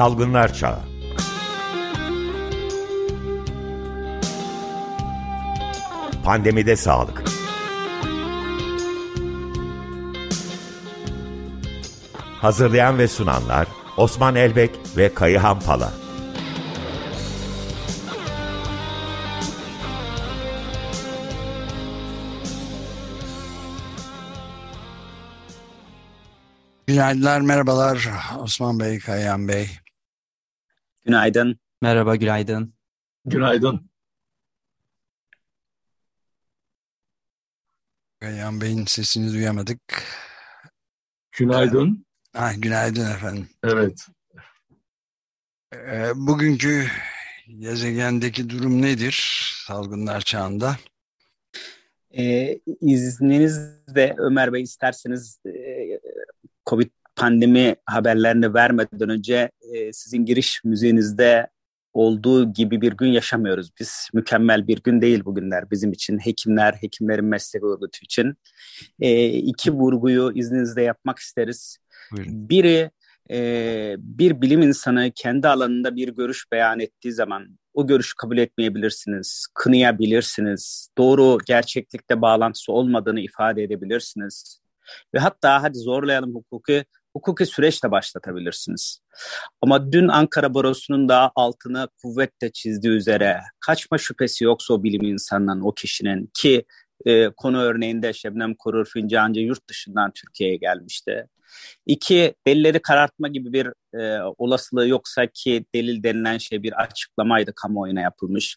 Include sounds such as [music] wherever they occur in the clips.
Salgınlar Çağı. Pandemide Sağlık. Hazırlayan ve sunanlar Osman Elbek ve Kayıhan Pala. Günaydınlar, merhabalar Osman Bey, Kayan Bey. Günaydın. Merhaba, günaydın. Günaydın. Kayan Bey'in sesini duyamadık. Günaydın. Ha, günaydın efendim. Evet. Ee, bugünkü gezegendeki durum nedir salgınlar çağında? Ee, izninizle Ömer Bey isterseniz e, Covid pandemi haberlerini vermeden önce e, sizin giriş müziğinizde olduğu gibi bir gün yaşamıyoruz biz. Mükemmel bir gün değil bugünler bizim için. Hekimler, hekimlerin meslek örgütü için. E, iki vurguyu izninizle yapmak isteriz. Buyurun. Biri e, bir bilim insanı kendi alanında bir görüş beyan ettiği zaman o görüşü kabul etmeyebilirsiniz, kınayabilirsiniz, doğru gerçeklikte bağlantısı olmadığını ifade edebilirsiniz. Ve hatta hadi zorlayalım hukuki, hukuki süreçle başlatabilirsiniz. Ama dün Ankara Barosu'nun da altını kuvvetle çizdiği üzere kaçma şüphesi yoksa o bilim insanının, o kişinin ki e, konu örneğinde Şebnem Korur Fincancı yurt dışından Türkiye'ye gelmişti. İki, delilleri karartma gibi bir e, olasılığı yoksa ki delil denilen şey bir açıklamaydı kamuoyuna yapılmış.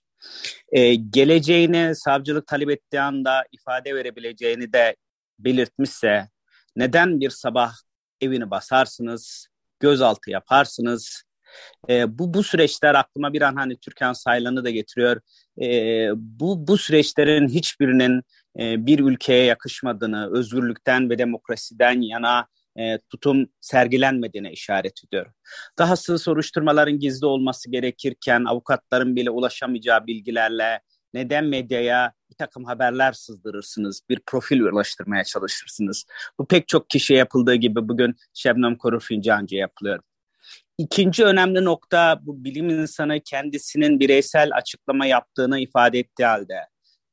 E, geleceğini savcılık talep ettiği anda ifade verebileceğini de belirtmişse neden bir sabah evini basarsınız, gözaltı yaparsınız? E, bu bu süreçler aklıma bir an hani Türkan Saylan'ı da getiriyor. E, bu bu süreçlerin hiçbirinin e, bir ülkeye yakışmadığını, özgürlükten ve demokrasiden yana e, tutum sergilenmediğine işaret ediyor. Dahası soruşturmaların gizli olması gerekirken avukatların bile ulaşamayacağı bilgilerle neden medyaya bir takım haberler sızdırırsınız, bir profil ulaştırmaya çalışırsınız. Bu pek çok kişiye yapıldığı gibi bugün Şebnem Korur Fincancı'ya yapılıyor. İkinci önemli nokta bu bilim insanı kendisinin bireysel açıklama yaptığını ifade ettiği halde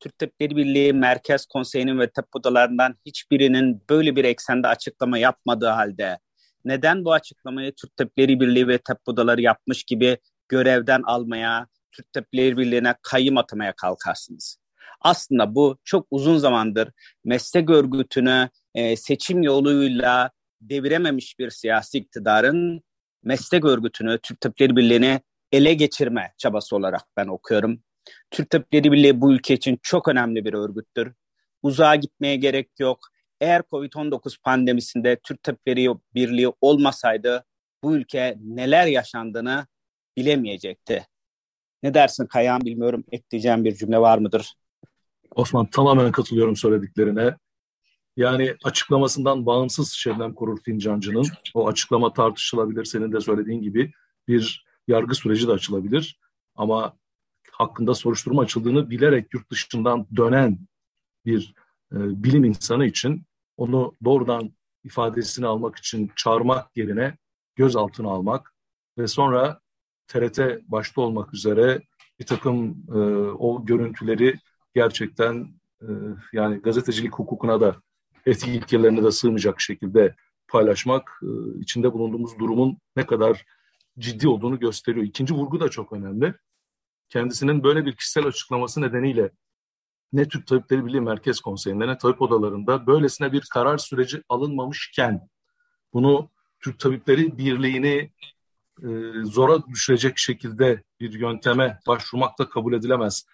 Türk Tabipleri Birliği Merkez Konseyi'nin ve tabip odalarından hiçbirinin böyle bir eksende açıklama yapmadığı halde neden bu açıklamayı Türk Tabipleri Birliği ve tabip odaları yapmış gibi görevden almaya, Tabipleri Birliği'ne kayyım atamaya kalkarsınız? Aslında bu çok uzun zamandır meslek örgütünü e, seçim yoluyla devirememiş bir siyasi iktidarın meslek örgütünü, Türk Tabipleri Birliği'ni ele geçirme çabası olarak ben okuyorum. Türk Tabipleri Birliği bu ülke için çok önemli bir örgüttür. Uzağa gitmeye gerek yok. Eğer Covid-19 pandemisinde Türk Tabipleri Birliği olmasaydı bu ülke neler yaşandığını bilemeyecekti. Ne dersin Kayan bilmiyorum ekleyeceğim bir cümle var mıdır? Osman tamamen katılıyorum söylediklerine. Yani açıklamasından bağımsız Şebnem Korur Fincancı'nın o açıklama tartışılabilir. Senin de söylediğin gibi bir yargı süreci de açılabilir. Ama hakkında soruşturma açıldığını bilerek yurt dışından dönen bir e, bilim insanı için onu doğrudan ifadesini almak için çağırmak yerine gözaltına almak ve sonra TRT başta olmak üzere bir takım e, o görüntüleri gerçekten e, yani gazetecilik hukukuna da etik ilkelerine de sığmayacak şekilde paylaşmak e, içinde bulunduğumuz durumun ne kadar ciddi olduğunu gösteriyor. İkinci vurgu da çok önemli kendisinin böyle bir kişisel açıklaması nedeniyle ne Türk Tabipleri Birliği Merkez Konseyi'nde ne tabip odalarında böylesine bir karar süreci alınmamışken bunu Türk Tabipleri Birliği'ni e, zora düşürecek şekilde bir yönteme başvurmak da kabul edilemez.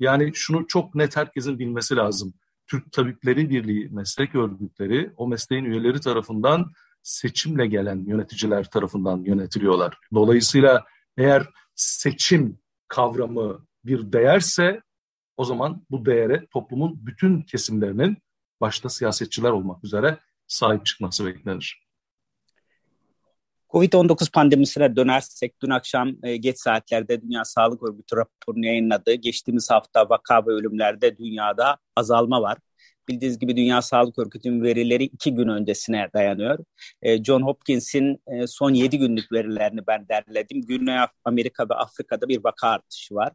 Yani şunu çok net herkesin bilmesi lazım. Türk Tabipleri Birliği meslek örgütleri o mesleğin üyeleri tarafından seçimle gelen yöneticiler tarafından yönetiliyorlar. Dolayısıyla eğer seçim kavramı bir değerse o zaman bu değere toplumun bütün kesimlerinin başta siyasetçiler olmak üzere sahip çıkması beklenir. Covid-19 pandemisine dönersek dün akşam e, geç saatlerde Dünya Sağlık Örgütü raporunu yayınladı. Geçtiğimiz hafta vaka ve ölümlerde dünyada azalma var. Bildiğiniz gibi Dünya Sağlık Örgütü'nün verileri iki gün öncesine dayanıyor. E, John Hopkins'in e, son yedi günlük verilerini ben derledim. Güney Amerika ve Afrika'da bir vaka artışı var.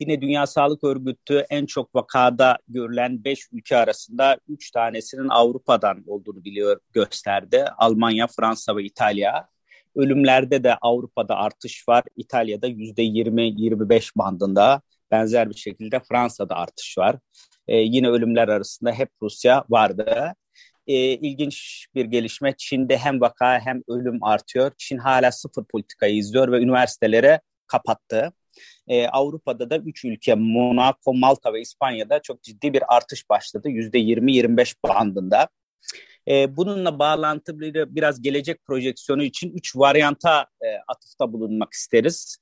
Yine Dünya Sağlık Örgütü en çok vakada görülen 5 ülke arasında 3 tanesinin Avrupa'dan olduğunu biliyor gösterdi. Almanya, Fransa ve İtalya. Ölümlerde de Avrupa'da artış var. İtalya'da %20-25 bandında. Benzer bir şekilde Fransa'da artış var. Ee, yine ölümler arasında hep Rusya vardı. Ee, ilginç bir gelişme. Çin'de hem vaka hem ölüm artıyor. Çin hala sıfır politikayı izliyor ve üniversiteleri kapattı. Ee, Avrupa'da da 3 ülke Monaco, Malta ve İspanya'da çok ciddi bir artış başladı. %20-25 bandında. E, bununla bağlantılı biraz gelecek projeksiyonu için üç varyanta e, atıfta bulunmak isteriz.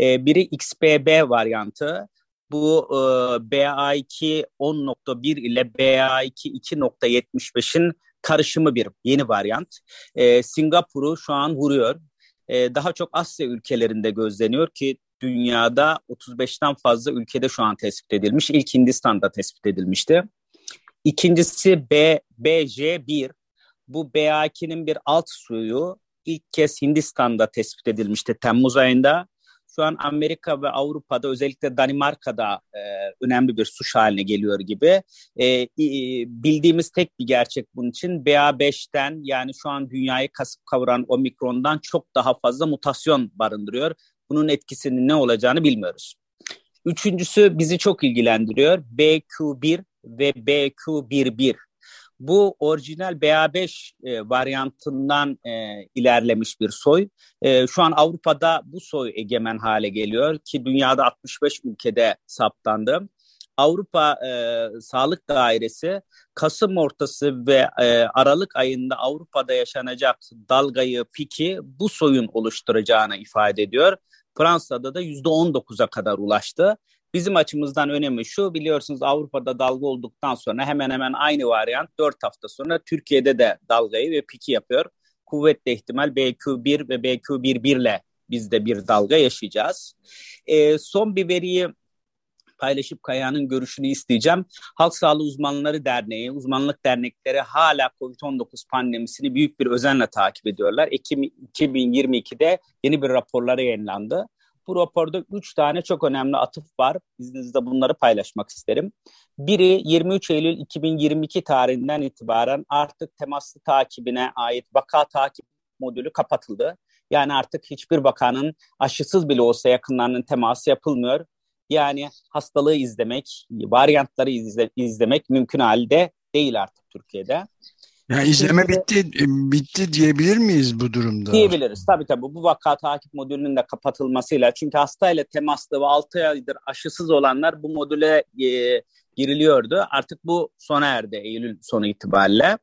E, biri XBB varyantı. Bu e, BA2 10.1 ile BA2 2.75'in karışımı bir yeni varyant. E, Singapur'u şu an vuruyor. E, daha çok Asya ülkelerinde gözleniyor ki dünyada 35'ten fazla ülkede şu an tespit edilmiş. İlk Hindistan'da tespit edilmişti. İkincisi B, BJ1. Bu BA2'nin bir alt suyu ilk kez Hindistan'da tespit edilmişti Temmuz ayında. Şu an Amerika ve Avrupa'da özellikle Danimarka'da e, önemli bir suç haline geliyor gibi. E, e, bildiğimiz tek bir gerçek bunun için BA5'ten yani şu an dünyayı kasıp kavuran omikrondan çok daha fazla mutasyon barındırıyor. Bunun etkisinin ne olacağını bilmiyoruz. Üçüncüsü bizi çok ilgilendiriyor. BQ1 ve BQ11. Bu orijinal BA5 e, varyantından e, ilerlemiş bir soy. E, şu an Avrupa'da bu soy egemen hale geliyor ki dünyada 65 ülkede saptandı. Avrupa e, Sağlık Dairesi Kasım ortası ve e, Aralık ayında Avrupa'da yaşanacak dalgayı, piki bu soyun oluşturacağını ifade ediyor. Fransa'da da %19'a kadar ulaştı. Bizim açımızdan önemi şu biliyorsunuz Avrupa'da dalga olduktan sonra hemen hemen aynı varyant 4 hafta sonra Türkiye'de de dalgayı ve piki yapıyor. Kuvvetle ihtimal BQ1 ve BQ11 ile biz de bir dalga yaşayacağız. E, son bir veriyi paylaşıp Kaya'nın görüşünü isteyeceğim. Halk Sağlığı Uzmanları Derneği, uzmanlık dernekleri hala COVID-19 pandemisini büyük bir özenle takip ediyorlar. Ekim 2022'de yeni bir raporları yayınlandı. Bu raporda üç tane çok önemli atıf var. İzninizle bunları paylaşmak isterim. Biri 23 Eylül 2022 tarihinden itibaren artık temaslı takibine ait vaka takip modülü kapatıldı. Yani artık hiçbir vakanın aşısız bile olsa yakınlarının teması yapılmıyor. Yani hastalığı izlemek, varyantları izle, izlemek mümkün halde değil artık Türkiye'de. Yani izleme bitti bitti diyebilir miyiz bu durumda? Diyebiliriz. Tabii tabii bu vaka takip modülünün de kapatılmasıyla. Çünkü hastayla temaslı ve 6 aydır aşısız olanlar bu modüle e, giriliyordu. Artık bu sona erdi Eylül sonu itibariyle.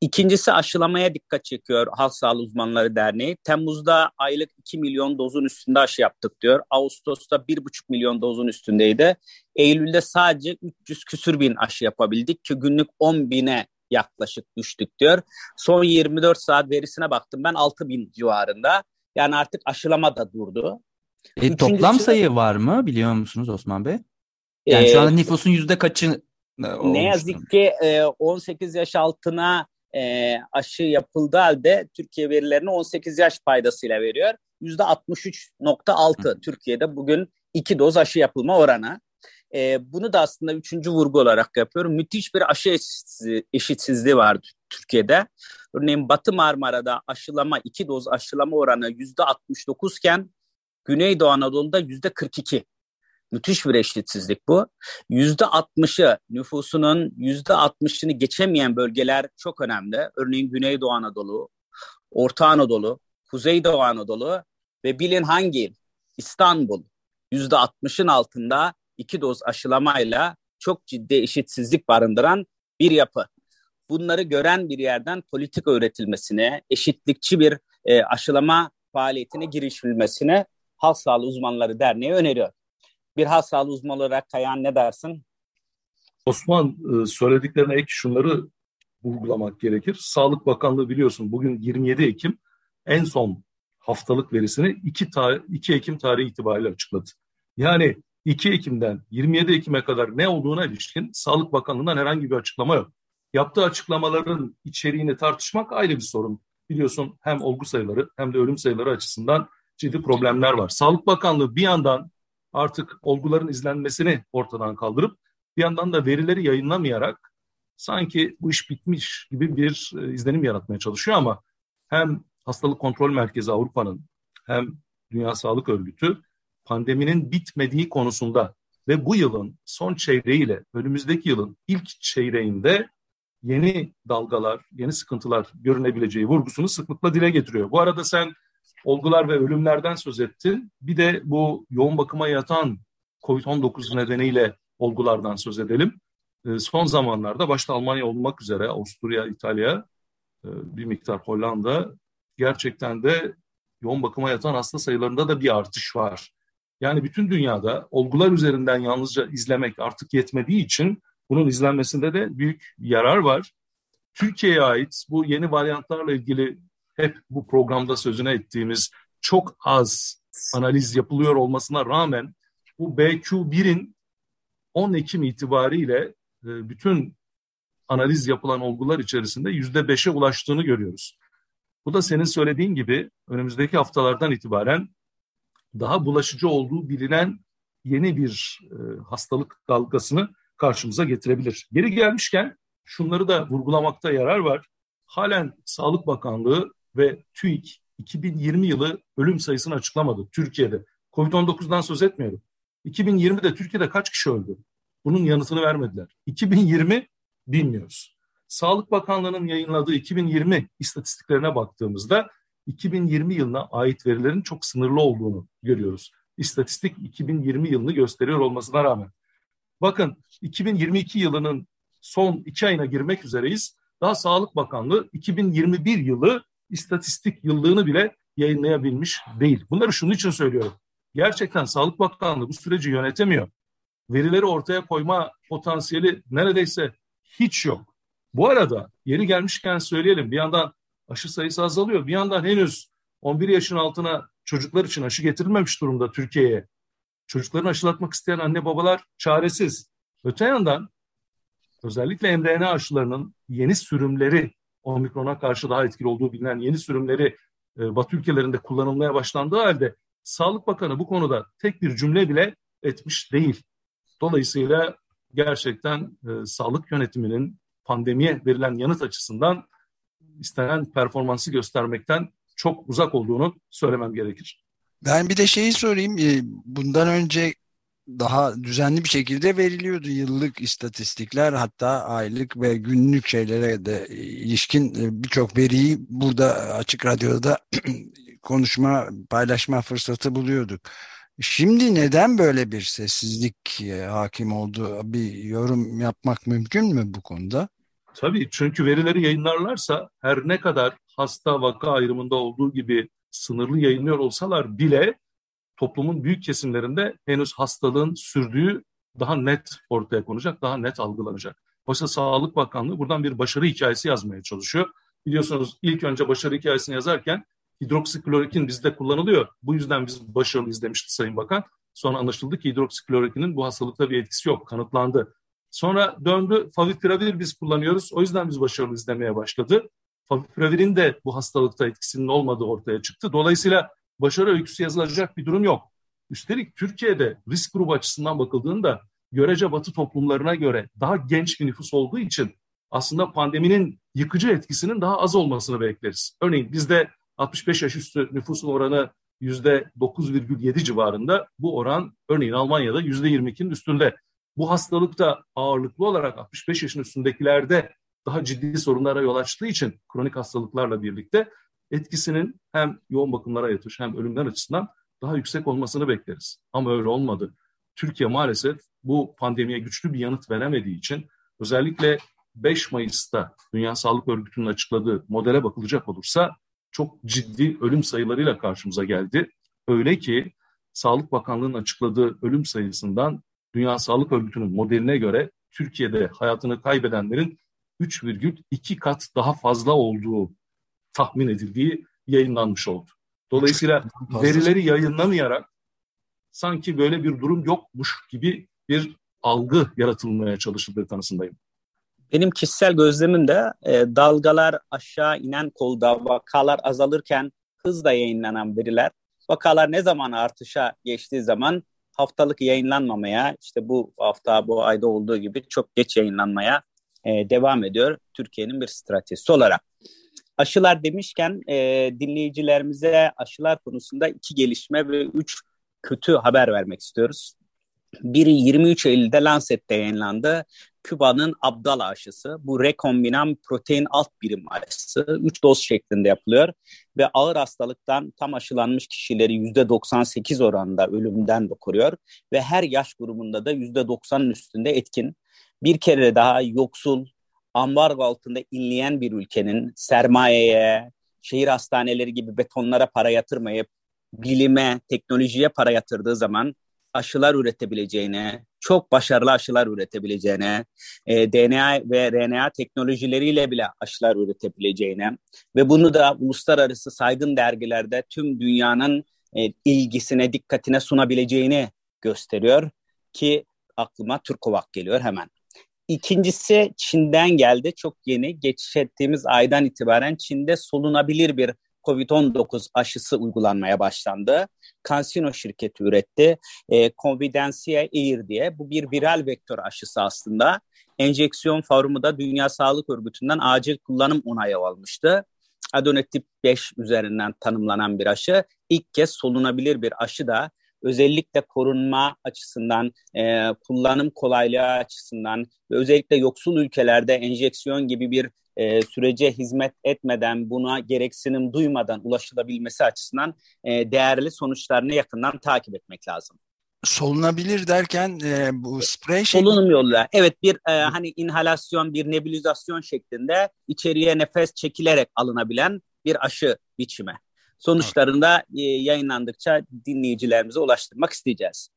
İkincisi aşılamaya dikkat çekiyor Halk Sağlığı Uzmanları Derneği. Temmuz'da aylık 2 milyon dozun üstünde aşı yaptık diyor. Ağustos'ta 1,5 milyon dozun üstündeydi. Eylül'de sadece 300 küsür bin aşı yapabildik ki günlük 10 bine yaklaşık düştük diyor. Son 24 saat verisine baktım ben 6 bin civarında. Yani artık aşılama da durdu. E, Üçüncüsü, toplam sayı var mı biliyor musunuz Osman Bey? Yani e, şu anda nüfusun yüzde kaçı Ne yazık ki e, 18 yaş altına e, aşı yapıldığı halde Türkiye verilerini 18 yaş paydasıyla veriyor. Yüzde 63.6 Türkiye'de bugün iki doz aşı yapılma oranı. E, bunu da aslında üçüncü vurgu olarak yapıyorum. Müthiş bir aşı eşitsizliği, eşitsizliği var Türkiye'de. Örneğin Batı Marmara'da aşılama, iki doz aşılama oranı yüzde 69 iken Güneydoğu Anadolu'da yüzde 42. Müthiş bir eşitsizlik bu. Yüzde 60'ı nüfusunun yüzde 60'ını geçemeyen bölgeler çok önemli. Örneğin Güneydoğu Anadolu, Orta Anadolu, Kuzeydoğu Anadolu ve bilin hangi? İstanbul. Yüzde 60'ın altında iki doz aşılamayla çok ciddi eşitsizlik barındıran bir yapı. Bunları gören bir yerden politika öğretilmesine, eşitlikçi bir e, aşılama faaliyetine girişilmesine Halk Sağlığı Uzmanları Derneği öneriyor. Bir halk sağlığı uzmanı olarak Kayan ne dersin? Osman e, söylediklerine ek şunları vurgulamak gerekir. Sağlık Bakanlığı biliyorsun bugün 27 Ekim en son haftalık verisini 2, tar- 2 Ekim tarihi itibariyle açıkladı. Yani 2 Ekim'den 27 Ekim'e kadar ne olduğuna ilişkin Sağlık Bakanlığı'ndan herhangi bir açıklama yok. Yaptığı açıklamaların içeriğini tartışmak ayrı bir sorun. Biliyorsun hem olgu sayıları hem de ölüm sayıları açısından ciddi problemler var. Sağlık Bakanlığı bir yandan artık olguların izlenmesini ortadan kaldırıp bir yandan da verileri yayınlamayarak sanki bu iş bitmiş gibi bir e, izlenim yaratmaya çalışıyor ama hem Hastalık Kontrol Merkezi Avrupa'nın hem Dünya Sağlık Örgütü pandeminin bitmediği konusunda ve bu yılın son çeyreğiyle önümüzdeki yılın ilk çeyreğinde yeni dalgalar, yeni sıkıntılar görünebileceği vurgusunu sıklıkla dile getiriyor. Bu arada sen olgular ve ölümlerden söz ettin. Bir de bu yoğun bakıma yatan COVID-19 nedeniyle olgulardan söz edelim. Ee, son zamanlarda başta Almanya olmak üzere Avusturya, İtalya, e, bir miktar Hollanda gerçekten de yoğun bakıma yatan hasta sayılarında da bir artış var. Yani bütün dünyada olgular üzerinden yalnızca izlemek artık yetmediği için bunun izlenmesinde de büyük yarar var. Türkiye'ye ait bu yeni varyantlarla ilgili hep bu programda sözüne ettiğimiz çok az analiz yapılıyor olmasına rağmen bu BQ1'in 10 Ekim itibariyle e, bütün analiz yapılan olgular içerisinde yüzde beşe ulaştığını görüyoruz. Bu da senin söylediğin gibi önümüzdeki haftalardan itibaren daha bulaşıcı olduğu bilinen yeni bir e, hastalık dalgasını karşımıza getirebilir. Geri gelmişken şunları da vurgulamakta yarar var. Halen Sağlık Bakanlığı ve TÜİK 2020 yılı ölüm sayısını açıklamadı Türkiye'de. Covid-19'dan söz etmiyorum. 2020'de Türkiye'de kaç kişi öldü? Bunun yanıtını vermediler. 2020 bilmiyoruz. Sağlık Bakanlığı'nın yayınladığı 2020 istatistiklerine baktığımızda 2020 yılına ait verilerin çok sınırlı olduğunu görüyoruz. İstatistik 2020 yılını gösteriyor olmasına rağmen. Bakın 2022 yılının son iki ayına girmek üzereyiz. Daha Sağlık Bakanlığı 2021 yılı istatistik yıllığını bile yayınlayabilmiş değil. Bunları şunun için söylüyorum. Gerçekten Sağlık Bakanlığı bu süreci yönetemiyor. Verileri ortaya koyma potansiyeli neredeyse hiç yok. Bu arada yeri gelmişken söyleyelim bir yandan aşı sayısı azalıyor. Bir yandan henüz 11 yaşın altına çocuklar için aşı getirilmemiş durumda Türkiye'ye. Çocuklarını aşılatmak isteyen anne babalar çaresiz. Öte yandan özellikle mRNA aşılarının yeni sürümleri omikrona karşı daha etkili olduğu bilinen yeni sürümleri e, Batı ülkelerinde kullanılmaya başlandığı halde Sağlık Bakanı bu konuda tek bir cümle bile etmiş değil. Dolayısıyla gerçekten e, sağlık yönetiminin pandemiye verilen yanıt açısından istenen performansı göstermekten çok uzak olduğunu söylemem gerekir. Ben bir de şeyi sorayım. E, bundan önce daha düzenli bir şekilde veriliyordu yıllık istatistikler hatta aylık ve günlük şeylere de ilişkin e, birçok veriyi burada açık radyoda [clears throat] konuşma paylaşma fırsatı buluyorduk. Şimdi neden böyle bir sessizlik e, hakim oldu? Bir yorum yapmak mümkün mü bu konuda? Tabii çünkü verileri yayınlarlarsa her ne kadar hasta vaka ayrımında olduğu gibi sınırlı yayınlıyor olsalar bile toplumun büyük kesimlerinde henüz hastalığın sürdüğü daha net ortaya konacak, daha net algılanacak. Oysa Sağlık Bakanlığı buradan bir başarı hikayesi yazmaya çalışıyor. Biliyorsunuz ilk önce başarı hikayesini yazarken hidroksiklorokin bizde kullanılıyor. Bu yüzden biz başarılıyız demişti Sayın Bakan. Sonra anlaşıldı ki hidroksiklorokinin bu hastalıkta bir etkisi yok, kanıtlandı. Sonra döndü favipiravir biz kullanıyoruz. O yüzden biz başarılıyız demeye başladı. Favipiravirin de bu hastalıkta etkisinin olmadığı ortaya çıktı. Dolayısıyla başarı öyküsü yazılacak bir durum yok. Üstelik Türkiye'de risk grubu açısından bakıldığında görece batı toplumlarına göre daha genç bir nüfus olduğu için aslında pandeminin yıkıcı etkisinin daha az olmasını bekleriz. Örneğin bizde 65 yaş üstü nüfusun oranı %9,7 civarında. Bu oran örneğin Almanya'da %22'nin üstünde. Bu hastalık da ağırlıklı olarak 65 yaşın üstündekilerde daha ciddi sorunlara yol açtığı için kronik hastalıklarla birlikte etkisinin hem yoğun bakımlara yatış hem ölümler açısından daha yüksek olmasını bekleriz. Ama öyle olmadı. Türkiye maalesef bu pandemiye güçlü bir yanıt veremediği için özellikle 5 Mayıs'ta Dünya Sağlık Örgütü'nün açıkladığı modele bakılacak olursa çok ciddi ölüm sayılarıyla karşımıza geldi. Öyle ki Sağlık Bakanlığı'nın açıkladığı ölüm sayısından Dünya Sağlık Örgütü'nün modeline göre Türkiye'de hayatını kaybedenlerin 3,2 kat daha fazla olduğu tahmin edildiği yayınlanmış oldu. Dolayısıyla verileri yayınlamayarak sanki böyle bir durum yokmuş gibi bir algı yaratılmaya çalışıldığı kanısındayım. Benim kişisel gözlemim de e, dalgalar aşağı inen kolda vakalar azalırken hızla yayınlanan veriler vakalar ne zaman artışa geçtiği zaman haftalık yayınlanmamaya işte bu hafta bu ayda olduğu gibi çok geç yayınlanmaya e, devam ediyor Türkiye'nin bir stratejisi olarak. Aşılar demişken e, dinleyicilerimize aşılar konusunda iki gelişme ve üç kötü haber vermek istiyoruz. Biri 23 Eylül'de Lancet'te yayınlandı. Küba'nın Abdala aşısı. Bu rekombinan protein alt birim aşısı. 3 doz şeklinde yapılıyor ve ağır hastalıktan tam aşılanmış kişileri %98 oranında ölümden de koruyor ve her yaş grubunda da %90'ın üstünde etkin. Bir kere daha yoksul, ambargo altında inleyen bir ülkenin sermayeye, şehir hastaneleri gibi betonlara para yatırmayıp bilime, teknolojiye para yatırdığı zaman aşılar üretebileceğine, çok başarılı aşılar üretebileceğine, e, DNA ve RNA teknolojileriyle bile aşılar üretebileceğine ve bunu da uluslararası saygın dergilerde tüm dünyanın e, ilgisine, dikkatine sunabileceğini gösteriyor ki aklıma Türkovak geliyor hemen. İkincisi Çin'den geldi. Çok yeni. Geçiş ettiğimiz aydan itibaren Çin'de solunabilir bir COVID-19 aşısı uygulanmaya başlandı. CanSino şirketi üretti. E, Convidencia Air diye. Bu bir viral vektör aşısı aslında. Enjeksiyon formu da Dünya Sağlık Örgütü'nden acil kullanım onayı almıştı. Adonotip 5 üzerinden tanımlanan bir aşı. İlk kez solunabilir bir aşı da özellikle korunma açısından, e, kullanım kolaylığı açısından ve özellikle yoksul ülkelerde enjeksiyon gibi bir e, sürece hizmet etmeden, buna gereksinim duymadan ulaşılabilmesi açısından e, değerli sonuçlarını yakından takip etmek lazım. Solunabilir derken e, bu sprey şey... Solunum yoluyla. Evet bir e, hani inhalasyon, bir nebulizasyon şeklinde içeriye nefes çekilerek alınabilen bir aşı biçimi. Sonuçlarında e, yayınlandıkça dinleyicilerimize ulaştırmak isteyeceğiz.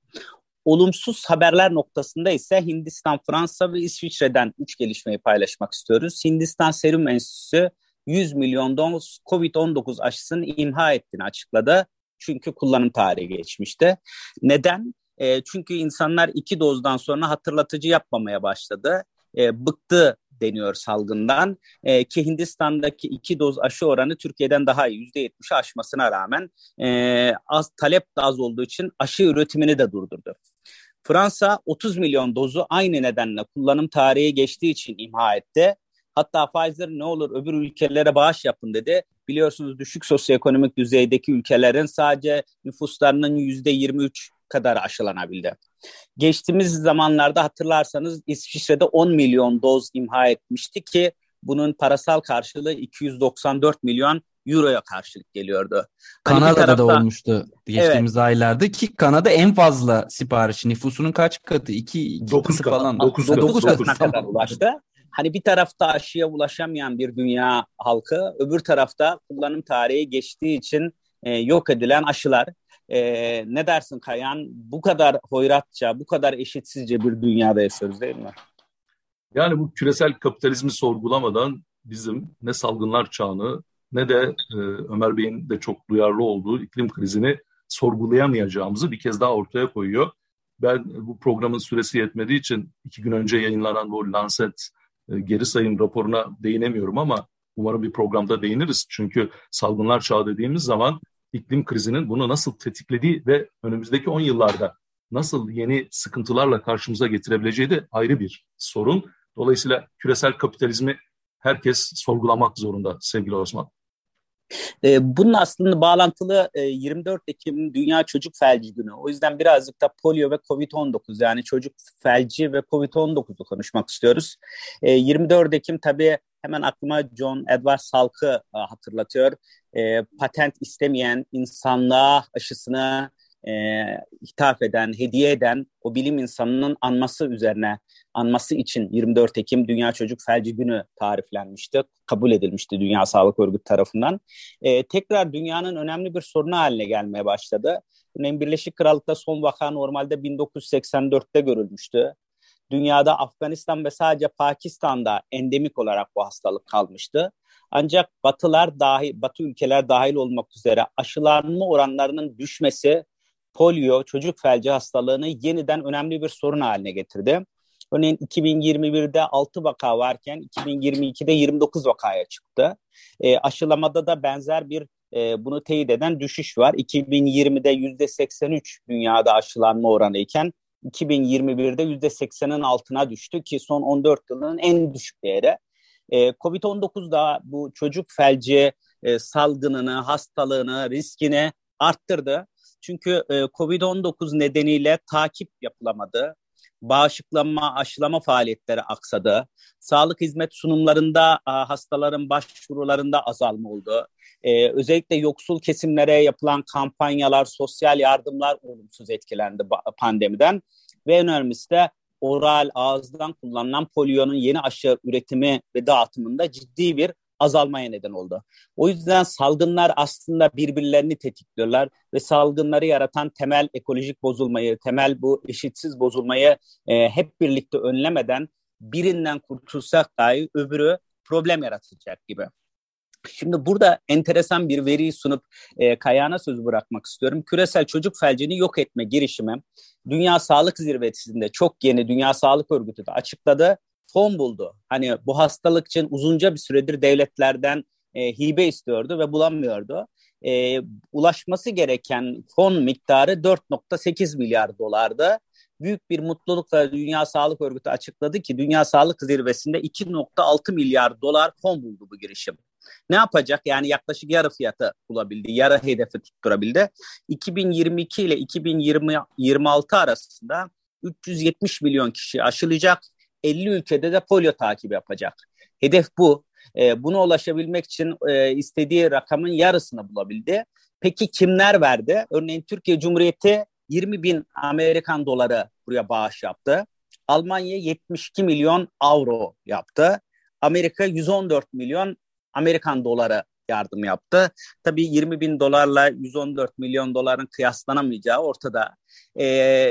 Olumsuz haberler noktasında ise Hindistan, Fransa ve İsviçre'den üç gelişmeyi paylaşmak istiyoruz. Hindistan Serum Enstitüsü 100 milyon doz COVID-19 aşısını imha ettiğini açıkladı. Çünkü kullanım tarihi geçmişti. Neden? E, çünkü insanlar iki dozdan sonra hatırlatıcı yapmamaya başladı. E, bıktı deniyor salgından e, ki Hindistan'daki iki doz aşı oranı Türkiye'den daha iyi %70'i aşmasına rağmen e, az talep de az olduğu için aşı üretimini de durdurdu. Fransa 30 milyon dozu aynı nedenle kullanım tarihi geçtiği için imha etti. Hatta Pfizer ne olur öbür ülkelere bağış yapın dedi. Biliyorsunuz düşük sosyoekonomik düzeydeki ülkelerin sadece nüfuslarının %23 kadar aşılanabildi. Geçtiğimiz zamanlarda hatırlarsanız İsviçre'de 10 milyon doz imha etmişti ki bunun parasal karşılığı 294 milyon euroya karşılık geliyordu. Hani Kanada'da tarafta, da olmuştu geçtiğimiz evet. aylarda ki Kanada en fazla siparişi nüfusunun kaç katı? 2 9 katı falan. 9 katı. 9 katına kadar ulaştı. Hani bir tarafta aşıya ulaşamayan bir dünya halkı, öbür tarafta kullanım tarihi geçtiği için e, yok edilen aşılar. E, ne dersin Kayan? Bu kadar hoyratça, bu kadar eşitsizce bir dünyada yaşıyoruz değil mi? Yani bu küresel kapitalizmi sorgulamadan bizim ne salgınlar çağını ne de e, Ömer Bey'in de çok duyarlı olduğu iklim krizini sorgulayamayacağımızı bir kez daha ortaya koyuyor. Ben bu programın süresi yetmediği için iki gün önce yayınlanan bu Lancet e, geri sayım raporuna değinemiyorum ama umarım bir programda değiniriz. Çünkü salgınlar çağı dediğimiz zaman iklim krizinin bunu nasıl tetiklediği ve önümüzdeki 10 yıllarda nasıl yeni sıkıntılarla karşımıza getirebileceği de ayrı bir sorun. Dolayısıyla küresel kapitalizmi herkes sorgulamak zorunda sevgili Osman. E, bunun aslında bağlantılı e, 24 Ekim Dünya Çocuk Felci Günü. O yüzden birazcık da polio ve COVID-19 yani çocuk felci ve COVID-19'u konuşmak istiyoruz. E, 24 Ekim tabii hemen aklıma John Edward Salk'ı e, hatırlatıyor. E, patent istemeyen insanlığa aşısını e, hitap eden, hediye eden o bilim insanının anması üzerine, anması için 24 Ekim Dünya Çocuk Felci Günü tariflenmişti. Kabul edilmişti Dünya Sağlık Örgütü tarafından. E, tekrar dünyanın önemli bir sorunu haline gelmeye başladı. Örneğin Birleşik Krallık'ta son vaka normalde 1984'te görülmüştü. Dünyada Afganistan ve sadece Pakistan'da endemik olarak bu hastalık kalmıştı. Ancak batılar dahil, batı ülkeler dahil olmak üzere aşılanma oranlarının düşmesi polio, çocuk felci hastalığını yeniden önemli bir sorun haline getirdi. Örneğin 2021'de 6 vaka varken 2022'de 29 vakaya çıktı. E, aşılamada da benzer bir e, bunu teyit eden düşüş var. 2020'de %83 dünyada aşılanma oranı iken 2021'de %80'in altına düştü ki son 14 yılın en düşük değeri. E, Covid-19 da bu çocuk felci e, salgınını, hastalığını, riskini arttırdı. Çünkü e, Covid-19 nedeniyle takip yapılamadı. Bağışıklanma, aşılama faaliyetleri aksadı. Sağlık hizmet sunumlarında hastaların başvurularında azalma oldu. Ee, özellikle yoksul kesimlere yapılan kampanyalar, sosyal yardımlar olumsuz etkilendi pandemiden. Ve en önemlisi de oral ağızdan kullanılan poliyonun yeni aşı üretimi ve dağıtımında ciddi bir azalmaya neden oldu. O yüzden salgınlar aslında birbirlerini tetikliyorlar ve salgınları yaratan temel ekolojik bozulmayı, temel bu eşitsiz bozulmayı e, hep birlikte önlemeden birinden kurtulsak dahi öbürü problem yaratacak gibi. Şimdi burada enteresan bir veriyi sunup e, Kayağan'a söz bırakmak istiyorum. Küresel çocuk felcini yok etme girişimi Dünya Sağlık Zirvesi'nde çok yeni Dünya Sağlık Örgütü de açıkladı. Fon buldu. Hani bu hastalık için uzunca bir süredir devletlerden e, hibe istiyordu ve bulamıyordu. E, ulaşması gereken fon miktarı 4.8 milyar dolardı büyük bir mutlulukla Dünya Sağlık Örgütü açıkladı ki Dünya Sağlık Zirvesi'nde 2.6 milyar dolar fon buldu bu girişim. Ne yapacak? Yani yaklaşık yarı fiyatı bulabildi, yarı hedefi tutturabildi. 2022 ile 2026 arasında 370 milyon kişi aşılayacak, 50 ülkede de polio takibi yapacak. Hedef bu. E, buna ulaşabilmek için e, istediği rakamın yarısını bulabildi. Peki kimler verdi? Örneğin Türkiye Cumhuriyeti 20 bin Amerikan doları buraya bağış yaptı. Almanya 72 milyon avro yaptı. Amerika 114 milyon Amerikan doları yardım yaptı. Tabii 20 bin dolarla 114 milyon doların kıyaslanamayacağı ortada. E,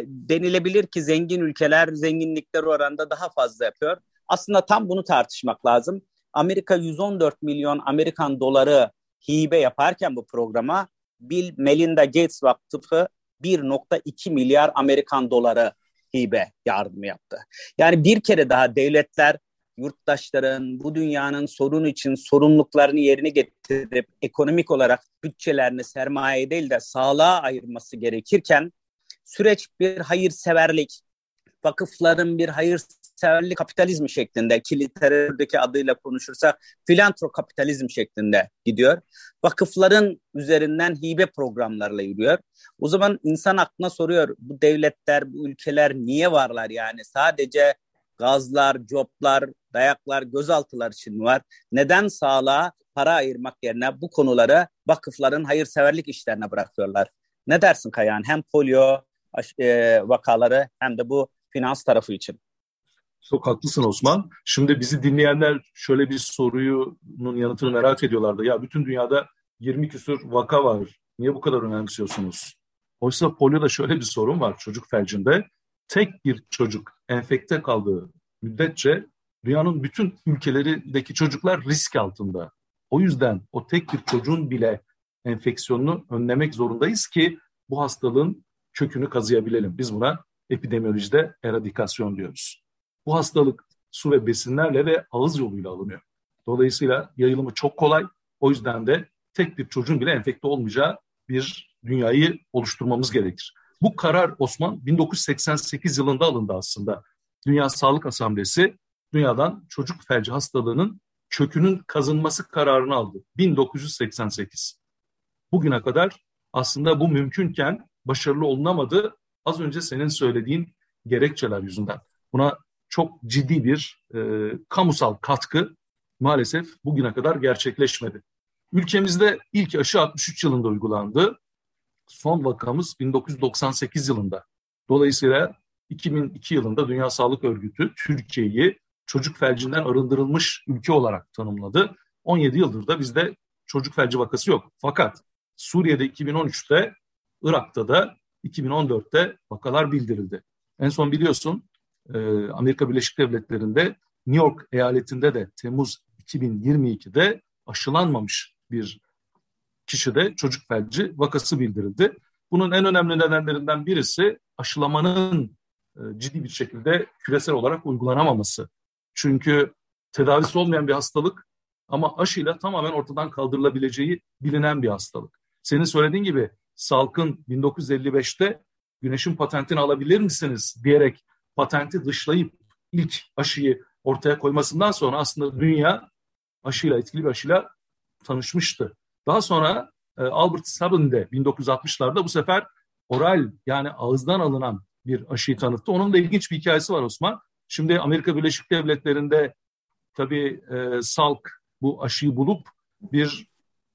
denilebilir ki zengin ülkeler zenginlikler oranında daha fazla yapıyor. Aslında tam bunu tartışmak lazım. Amerika 114 milyon Amerikan doları hibe yaparken bu programa Bill Melinda Gates Vakfı 1.2 milyar Amerikan doları hibe yardımı yaptı. Yani bir kere daha devletler yurttaşların bu dünyanın sorun için sorumluluklarını yerine getirip ekonomik olarak bütçelerini sermaye değil de sağlığa ayırması gerekirken süreç bir hayırseverlik, vakıfların bir hayırseverlik kapitalizmi şeklinde ki literatürdeki adıyla konuşursa filantro kapitalizm şeklinde gidiyor. Vakıfların üzerinden hibe programlarla yürüyor. O zaman insan aklına soruyor bu devletler, bu ülkeler niye varlar yani? Sadece gazlar, coplar, dayaklar, gözaltılar için var? Neden sağlığa para ayırmak yerine bu konuları vakıfların hayırseverlik işlerine bırakıyorlar? Ne dersin Kayan? Hem polio e, vakaları hem de bu finans tarafı için. Çok haklısın Osman. Şimdi bizi dinleyenler şöyle bir soruyunun yanıtını merak ediyorlardı. Ya bütün dünyada 20 küsur vaka var. Niye bu kadar önemsiyorsunuz? Oysa polioda şöyle bir sorun var çocuk felcinde. Tek bir çocuk enfekte kaldığı müddetçe dünyanın bütün ülkelerindeki çocuklar risk altında. O yüzden o tek bir çocuğun bile enfeksiyonunu önlemek zorundayız ki bu hastalığın kökünü kazıyabilelim. Biz buna epidemiolojide eradikasyon diyoruz. Bu hastalık su ve besinlerle ve ağız yoluyla alınıyor. Dolayısıyla yayılımı çok kolay. O yüzden de tek bir çocuğun bile enfekte olmayacağı bir dünyayı oluşturmamız gerekir. Bu karar Osman 1988 yılında alındı aslında. Dünya Sağlık Asamblesi dünyadan çocuk felci hastalığının kökünün kazınması kararını aldı. 1988. Bugüne kadar aslında bu mümkünken başarılı olunamadı. Az önce senin söylediğin gerekçeler yüzünden. Buna çok ciddi bir e, kamusal katkı maalesef bugüne kadar gerçekleşmedi. Ülkemizde ilk aşı 63 yılında uygulandı. Son vakamız 1998 yılında. Dolayısıyla 2002 yılında Dünya Sağlık Örgütü Türkiye'yi çocuk felcinden arındırılmış ülke olarak tanımladı. 17 yıldır da bizde çocuk felci vakası yok. Fakat Suriye'de 2013'te, Irak'ta da 2014'te vakalar bildirildi. En son biliyorsun e, Amerika Birleşik Devletleri'nde New York eyaletinde de Temmuz 2022'de aşılanmamış bir kişide çocuk felci vakası bildirildi. Bunun en önemli nedenlerinden birisi aşılamanın e, ciddi bir şekilde küresel olarak uygulanamaması. Çünkü tedavisi olmayan bir hastalık ama aşıyla tamamen ortadan kaldırılabileceği bilinen bir hastalık. Senin söylediğin gibi Salk'ın 1955'te güneşin patentini alabilir misiniz diyerek patenti dışlayıp ilk aşıyı ortaya koymasından sonra aslında dünya aşıyla etkili bir aşıyla tanışmıştı. Daha sonra e, Albert Sabin de 1960'larda bu sefer oral yani ağızdan alınan bir aşıyı tanıttı. Onun da ilginç bir hikayesi var Osman. Şimdi Amerika Birleşik Devletleri'nde tabii e, Salk bu aşıyı bulup bir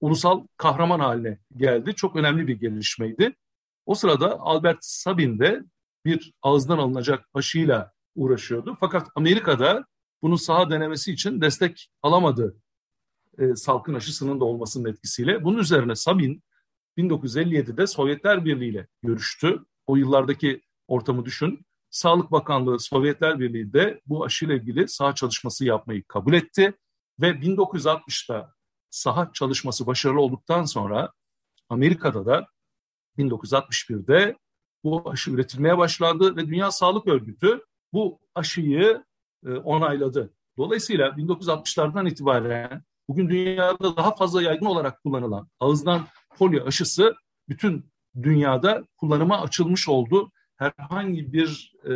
ulusal kahraman haline geldi. Çok önemli bir gelişmeydi. O sırada Albert Sabin de bir ağızdan alınacak aşıyla uğraşıyordu. Fakat Amerika'da bunun saha denemesi için destek alamadı e, salkın aşısının da olmasının etkisiyle. Bunun üzerine Sabin 1957'de Sovyetler Birliği ile görüştü. O yıllardaki ortamı düşün. Sağlık Bakanlığı Sovyetler Birliği de bu aşıyla ilgili saha çalışması yapmayı kabul etti ve 1960'ta saha çalışması başarılı olduktan sonra Amerika'da da 1961'de bu aşı üretilmeye başlandı ve Dünya Sağlık Örgütü bu aşıyı e, onayladı. Dolayısıyla 1960'lardan itibaren bugün dünyada daha fazla yaygın olarak kullanılan ağızdan polio aşısı bütün dünyada kullanıma açılmış oldu. Herhangi bir e,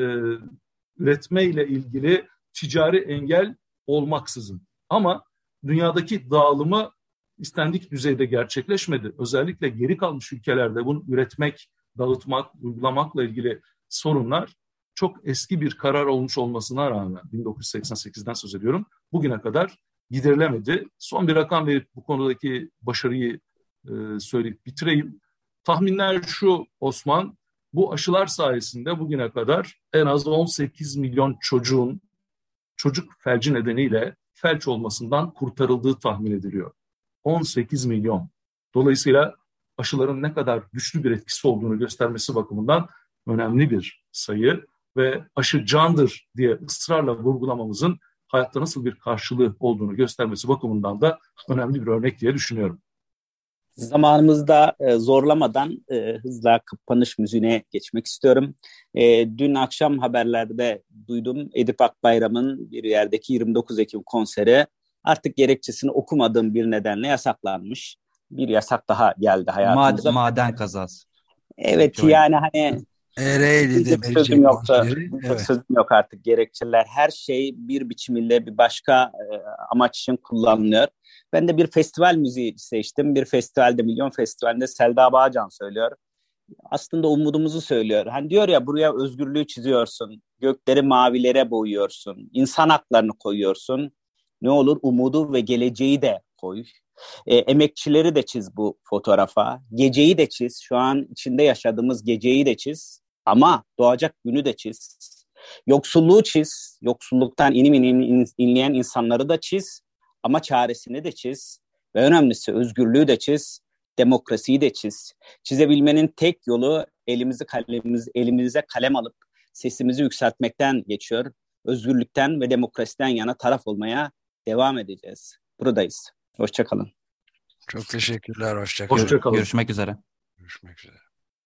üretme ile ilgili ticari engel olmaksızın. Ama dünyadaki dağılımı istendik düzeyde gerçekleşmedi. Özellikle geri kalmış ülkelerde bunu üretmek, dağıtmak, uygulamakla ilgili sorunlar çok eski bir karar olmuş olmasına rağmen 1988'den söz ediyorum. Bugüne kadar giderilemedi. Son bir rakam verip bu konudaki başarıyı e, söyleyip bitireyim. Tahminler şu Osman, bu aşılar sayesinde bugüne kadar en az 18 milyon çocuğun çocuk felci nedeniyle felç olmasından kurtarıldığı tahmin ediliyor. 18 milyon. Dolayısıyla aşıların ne kadar güçlü bir etkisi olduğunu göstermesi bakımından önemli bir sayı ve aşı candır diye ısrarla vurgulamamızın hayatta nasıl bir karşılığı olduğunu göstermesi bakımından da önemli bir örnek diye düşünüyorum. Zamanımızda e, zorlamadan e, hızla kapanış müziğine geçmek istiyorum. E, dün akşam haberlerde duydum Edip Akbayram'ın bir yerdeki 29 Ekim konseri artık gerekçesini okumadığım bir nedenle yasaklanmış. Bir yasak daha geldi hayatımıza. Maden, maden kazası. Evet Çok yani hani Ereğli'de bir sözüm yok evet. sözüm yok artık gerekçeler. Her şey bir biçimiyle bir başka e, amaç için kullanılıyor. Ben de bir festival müziği seçtim. Bir festivalde, Milyon Festivalinde Selda Bağcan söylüyor. Aslında umudumuzu söylüyor. Hani diyor ya buraya özgürlüğü çiziyorsun. Gökleri mavilere boyuyorsun. insan haklarını koyuyorsun. Ne olur umudu ve geleceği de koy. E, emekçileri de çiz bu fotoğrafa. Geceyi de çiz. Şu an içinde yaşadığımız geceyi de çiz. Ama doğacak günü de çiz. Yoksulluğu çiz. Yoksulluktan inim inim inleyen insanları da çiz. Ama çaresini de çiz. Ve önemlisi özgürlüğü de çiz. Demokrasiyi de çiz. Çizebilmenin tek yolu elimizi kalemimiz, elimize kalem alıp sesimizi yükseltmekten geçiyor. Özgürlükten ve demokrasiden yana taraf olmaya devam edeceğiz. Buradayız. Hoşçakalın. Çok teşekkürler. Hoşçakalın. Hoşçakalın. Görüşmek üzere. Görüşmek üzere.